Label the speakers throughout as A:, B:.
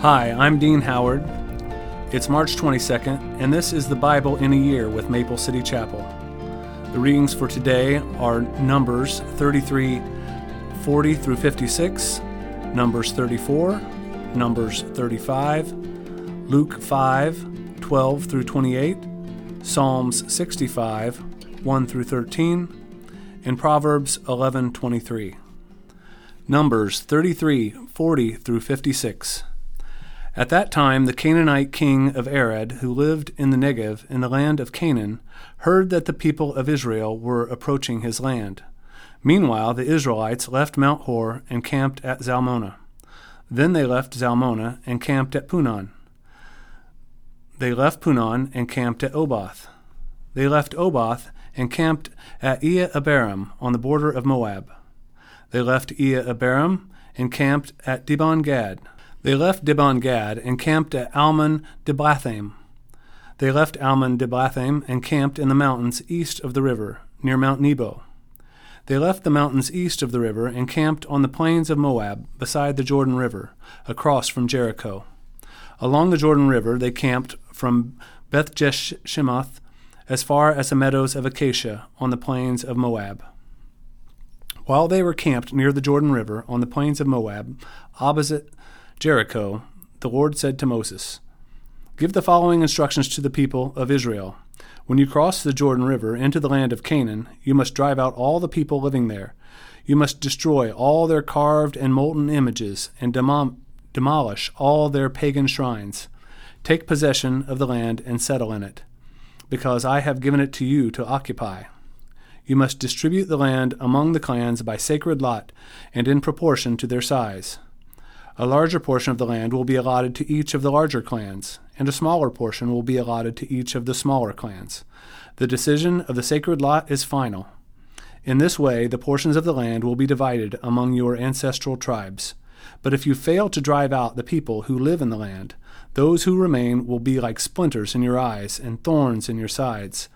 A: Hi, I'm Dean Howard. It's March 22nd, and this is the Bible in a Year with Maple City Chapel. The readings for today are Numbers 33, 40 through 56, Numbers 34, Numbers 35, Luke 5, 12 through 28, Psalms 65, 1 through 13, and Proverbs 11, 23. Numbers 33, 40 through 56. At that time, the Canaanite king of Arad, who lived in the Negev, in the land of Canaan, heard that the people of Israel were approaching his land. Meanwhile, the Israelites left Mount Hor and camped at Zalmonah. Then they left Zalmonah and camped at Punon. They left Punon and camped at Oboth. They left Oboth and camped at Iye Abarim on the border of Moab. They left Iye Abarim and camped at Dibon Gad. They left Dibon Gad and camped at Almon Diblathaim. They left Almon Diblathaim and camped in the mountains east of the river, near Mount Nebo. They left the mountains east of the river and camped on the plains of Moab, beside the Jordan River, across from Jericho. Along the Jordan River they camped from Beth Jeshimoth as far as the meadows of Acacia on the plains of Moab. While they were camped near the Jordan River on the plains of Moab, opposite Jericho, the Lord said to Moses, Give the following instructions to the people of Israel. When you cross the Jordan River into the land of Canaan, you must drive out all the people living there. You must destroy all their carved and molten images and demolish all their pagan shrines. Take possession of the land and settle in it, because I have given it to you to occupy. You must distribute the land among the clans by sacred lot and in proportion to their size. A larger portion of the land will be allotted to each of the larger clans, and a smaller portion will be allotted to each of the smaller clans. The decision of the sacred lot is final. In this way, the portions of the land will be divided among your ancestral tribes. But if you fail to drive out the people who live in the land, those who remain will be like splinters in your eyes and thorns in your sides.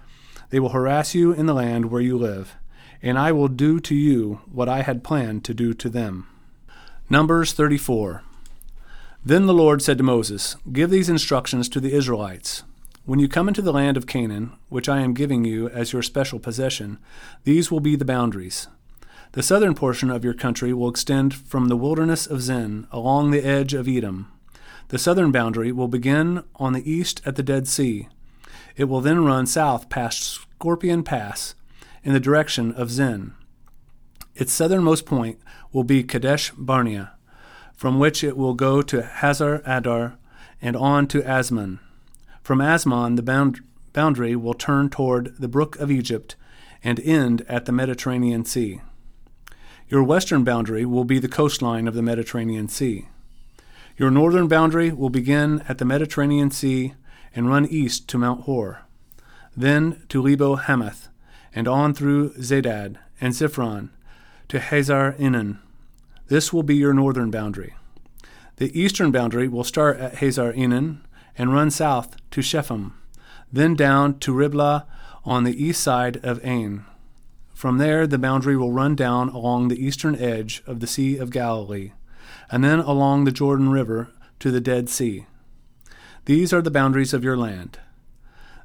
A: They will harass you in the land where you live, and I will do to you what I had planned to do to them. Numbers 34. Then the Lord said to Moses, Give these instructions to the Israelites. When you come into the land of Canaan, which I am giving you as your special possession, these will be the boundaries. The southern portion of your country will extend from the wilderness of Zin along the edge of Edom. The southern boundary will begin on the east at the Dead Sea. It will then run south past Scorpion Pass in the direction of Zin. Its southernmost point will be Kadesh Barnea, from which it will go to Hazar Addar and on to Azmon. From Azmon, the bound- boundary will turn toward the Brook of Egypt and end at the Mediterranean Sea. Your western boundary will be the coastline of the Mediterranean Sea. Your northern boundary will begin at the Mediterranean Sea and run east to Mount Hor, then to Lebo Hamath, and on through Zedad and Ziphron, to Hazar Enan. This will be your northern boundary. The eastern boundary will start at Hazar Enan and run south to Shepham, then down to Riblah on the east side of Ain. From there, the boundary will run down along the eastern edge of the Sea of Galilee, and then along the Jordan River to the Dead Sea. These are the boundaries of your land.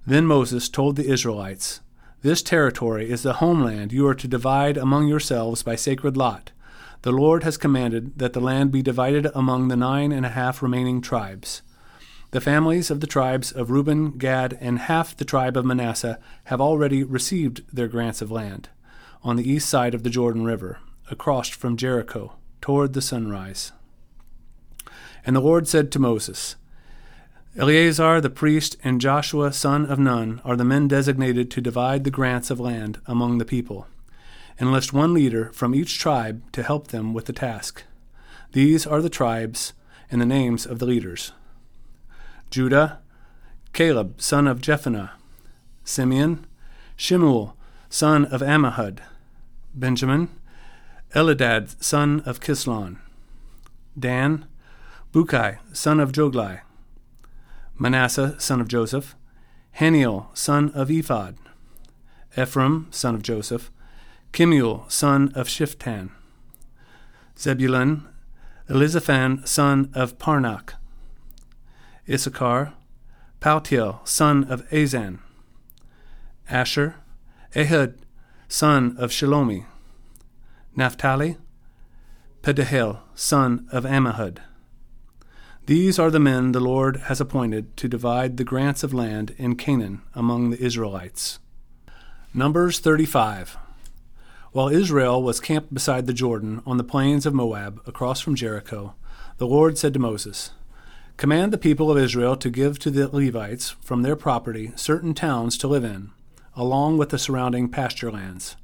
A: Then Moses told the Israelites, this territory is the homeland you are to divide among yourselves by sacred lot. The Lord has commanded that the land be divided among the nine and a half remaining tribes. The families of the tribes of Reuben, Gad, and half the tribe of Manasseh have already received their grants of land, on the east side of the Jordan River, across from Jericho, toward the sunrise. And the Lord said to Moses, Eleazar the priest and Joshua son of Nun are the men designated to divide the grants of land among the people, enlist one leader from each tribe to help them with the task. These are the tribes and the names of the leaders Judah, Caleb son of Jephunneh, Simeon, Shemuel son of Ammihud, Benjamin, Elidad son of Kislon, Dan, Bukki son of Jogli, Manasseh, son of Joseph, Hanniel, son of Ephod, Ephraim, son of Joseph, Kemuel, son of Shiphtan, Zebulun, Elizaphan, son of Parnach; Issachar, Paltiel, son of Azzan, Asher, Ehud, son of Shelomi, Naphtali, Pedahel, son of Ammihud. These are the men the Lord has appointed to divide the grants of land in Canaan among the Israelites. Numbers 35. While Israel was camped beside the Jordan on the plains of Moab across from Jericho, the Lord said to Moses, Command the people of Israel to give to the Levites from their property certain towns to live in, along with the surrounding pasture lands.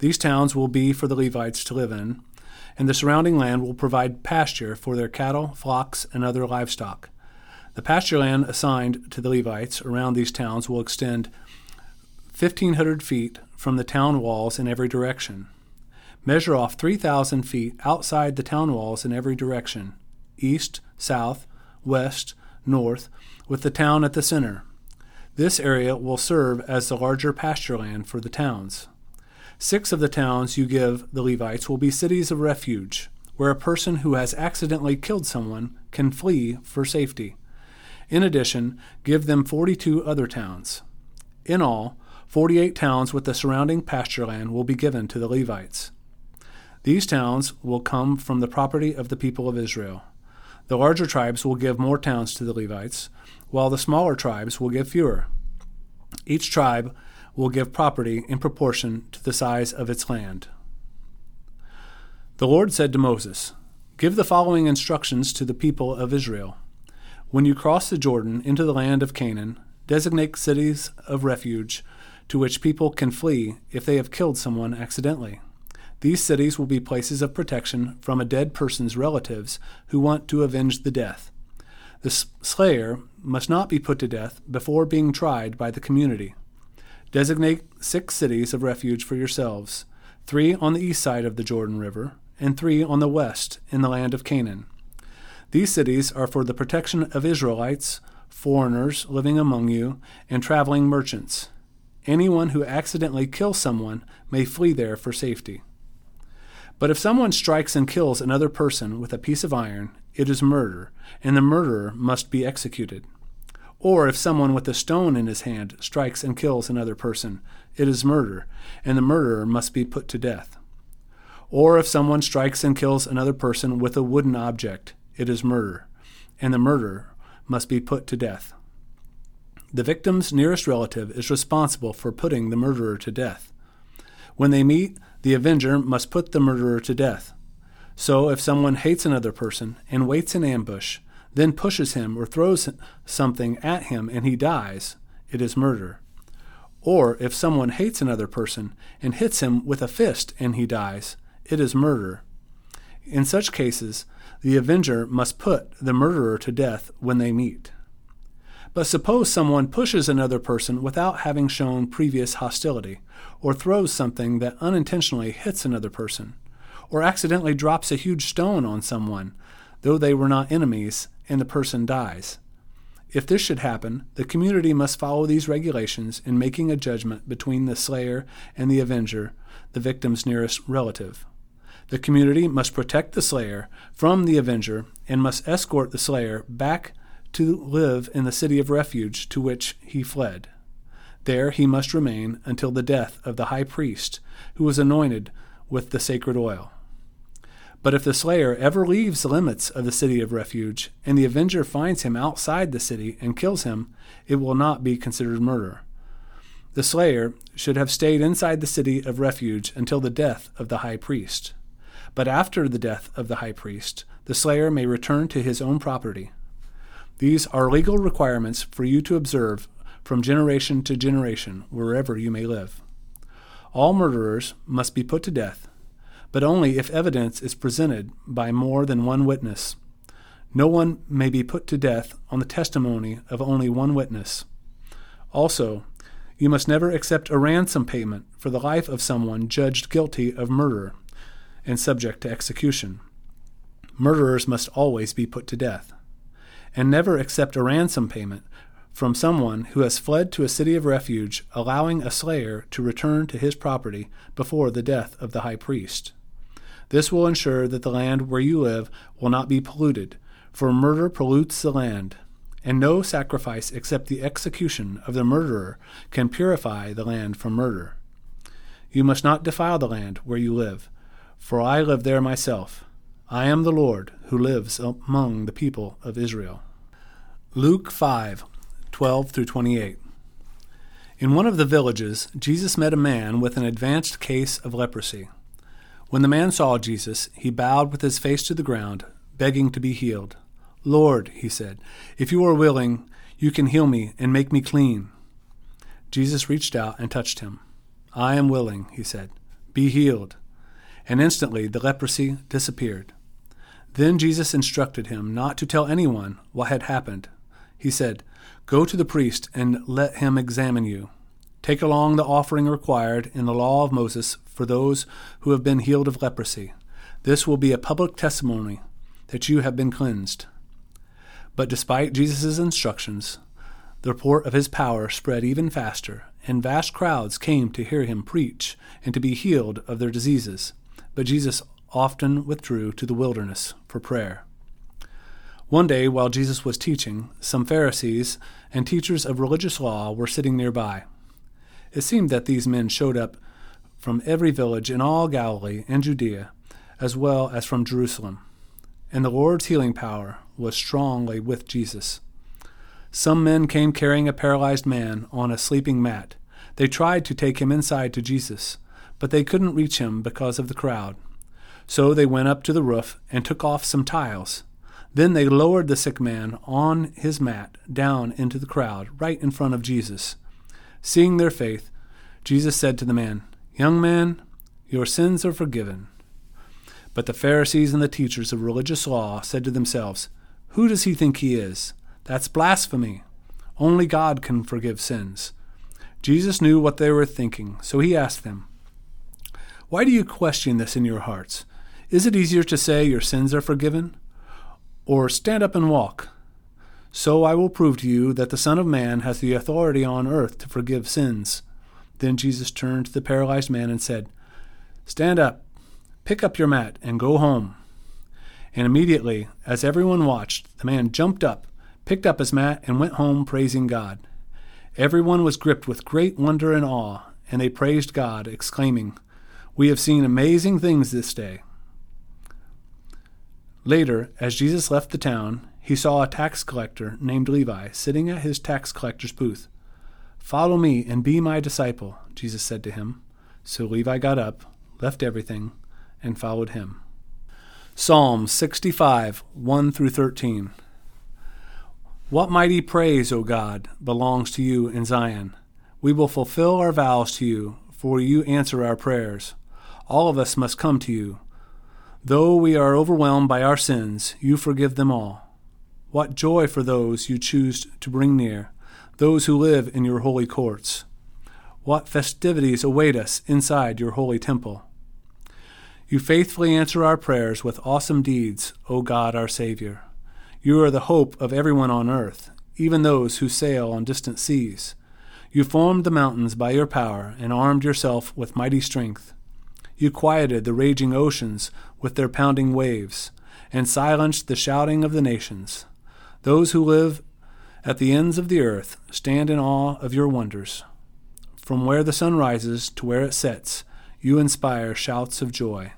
A: These towns will be for the Levites to live in, and the surrounding land will provide pasture for their cattle, flocks, and other livestock. The pasture land assigned to the Levites around these towns will extend 1,500 feet from the town walls in every direction. Measure off 3,000 feet outside the town walls in every direction east, south, west, north, with the town at the center. This area will serve as the larger pasture land for the towns. Six of the towns you give the Levites will be cities of refuge, where a person who has accidentally killed someone can flee for safety. In addition, give them 42 other towns. In all, 48 towns with the surrounding pasture land will be given to the Levites. These towns will come from the property of the people of Israel. The larger tribes will give more towns to the Levites, while the smaller tribes will give fewer. Each tribe will give property in proportion to the size of its land. The Lord said to Moses, Give the following instructions to the people of Israel. When you cross the Jordan into the land of Canaan, designate cities of refuge to which people can flee if they have killed someone accidentally. These cities will be places of protection from a dead person's relatives who want to avenge the death. The slayer must not be put to death before being tried by the community. Designate six cities of refuge for yourselves three on the east side of the Jordan River, and three on the west, in the land of Canaan. These cities are for the protection of Israelites, foreigners living among you, and traveling merchants. Anyone who accidentally kills someone may flee there for safety. But if someone strikes and kills another person with a piece of iron, it is murder, and the murderer must be executed. Or if someone with a stone in his hand strikes and kills another person, it is murder, and the murderer must be put to death. Or if someone strikes and kills another person with a wooden object, it is murder, and the murderer must be put to death. The victim's nearest relative is responsible for putting the murderer to death. When they meet, the avenger must put the murderer to death. So if someone hates another person and waits in ambush, then pushes him or throws something at him and he dies, it is murder. Or if someone hates another person and hits him with a fist and he dies, it is murder. In such cases, the avenger must put the murderer to death when they meet. But suppose someone pushes another person without having shown previous hostility, or throws something that unintentionally hits another person, or accidentally drops a huge stone on someone though they were not enemies, and the person dies. If this should happen, the community must follow these regulations in making a judgment between the slayer and the avenger, the victim's nearest relative. The community must protect the slayer from the avenger and must escort the slayer back to live in the city of refuge to which he fled. There he must remain until the death of the high priest, who was anointed with the sacred oil. But if the Slayer ever leaves the limits of the city of refuge, and the Avenger finds him outside the city and kills him, it will not be considered murder. The Slayer should have stayed inside the city of refuge until the death of the high priest. But after the death of the high priest, the Slayer may return to his own property. These are legal requirements for you to observe from generation to generation, wherever you may live. All murderers must be put to death, but only if evidence is presented by more than one witness. No one may be put to death on the testimony of only one witness. Also, you must never accept a ransom payment for the life of someone judged guilty of murder and subject to execution. Murderers must always be put to death. And never accept a ransom payment from someone who has fled to a city of refuge, allowing a slayer to return to his property before the death of the high priest. This will ensure that the land where you live will not be polluted, for murder pollutes the land, and no sacrifice except the execution of the murderer can purify the land from murder. You must not defile the land where you live, for I live there myself. I am the Lord who lives among the people of Israel. Luke 5 12 through 28. In one of the villages, Jesus met a man with an advanced case of leprosy. When the man saw Jesus, he bowed with his face to the ground, begging to be healed. Lord, he said, if you are willing, you can heal me and make me clean. Jesus reached out and touched him. I am willing, he said. Be healed. And instantly the leprosy disappeared. Then Jesus instructed him not to tell anyone what had happened. He said, Go to the priest and let him examine you. Take along the offering required in the law of Moses for those who have been healed of leprosy. This will be a public testimony that you have been cleansed. But despite Jesus' instructions, the report of his power spread even faster, and vast crowds came to hear him preach and to be healed of their diseases. But Jesus often withdrew to the wilderness for prayer. One day, while Jesus was teaching, some Pharisees and teachers of religious law were sitting nearby. It seemed that these men showed up from every village in all Galilee and Judea, as well as from Jerusalem. And the Lord's healing power was strongly with Jesus. Some men came carrying a paralyzed man on a sleeping mat. They tried to take him inside to Jesus, but they couldn't reach him because of the crowd. So they went up to the roof and took off some tiles. Then they lowered the sick man on his mat down into the crowd, right in front of Jesus. Seeing their faith, Jesus said to the man, Young man, your sins are forgiven. But the Pharisees and the teachers of religious law said to themselves, Who does he think he is? That's blasphemy. Only God can forgive sins. Jesus knew what they were thinking, so he asked them, Why do you question this in your hearts? Is it easier to say your sins are forgiven? Or stand up and walk? So I will prove to you that the Son of Man has the authority on earth to forgive sins. Then Jesus turned to the paralyzed man and said, Stand up, pick up your mat, and go home. And immediately, as everyone watched, the man jumped up, picked up his mat, and went home praising God. Everyone was gripped with great wonder and awe, and they praised God, exclaiming, We have seen amazing things this day. Later, as Jesus left the town, he saw a tax collector named Levi sitting at his tax collector's booth. Follow me and be my disciple, Jesus said to him. So Levi got up, left everything, and followed him. Psalm 65, 1 through 13. What mighty praise, O God, belongs to you in Zion. We will fulfill our vows to you, for you answer our prayers. All of us must come to you. Though we are overwhelmed by our sins, you forgive them all. What joy for those you choose to bring near, those who live in your holy courts. What festivities await us inside your holy temple. You faithfully answer our prayers with awesome deeds, O God our Savior. You are the hope of everyone on earth, even those who sail on distant seas. You formed the mountains by your power and armed yourself with mighty strength. You quieted the raging oceans with their pounding waves, and silenced the shouting of the nations. Those who live at the ends of the earth stand in awe of your wonders. From where the sun rises to where it sets, you inspire shouts of joy.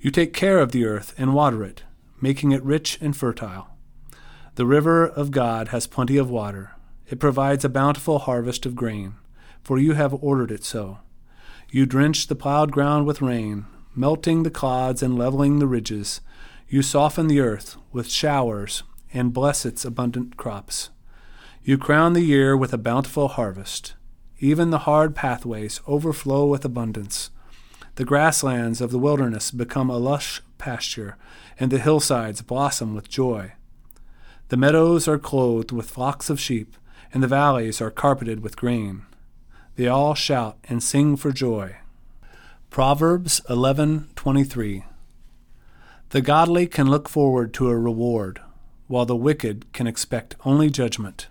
A: You take care of the earth and water it, making it rich and fertile. The river of God has plenty of water. It provides a bountiful harvest of grain, for you have ordered it so. You drench the plowed ground with rain, melting the clods and leveling the ridges. You soften the earth with showers and bless its abundant crops. You crown the year with a bountiful harvest. Even the hard pathways overflow with abundance. The grasslands of the wilderness become a lush pasture, and the hillsides blossom with joy. The meadows are clothed with flocks of sheep, and the valleys are carpeted with grain. They all shout and sing for joy. Proverbs 11:23 The godly can look forward to a reward while the wicked can expect only judgment.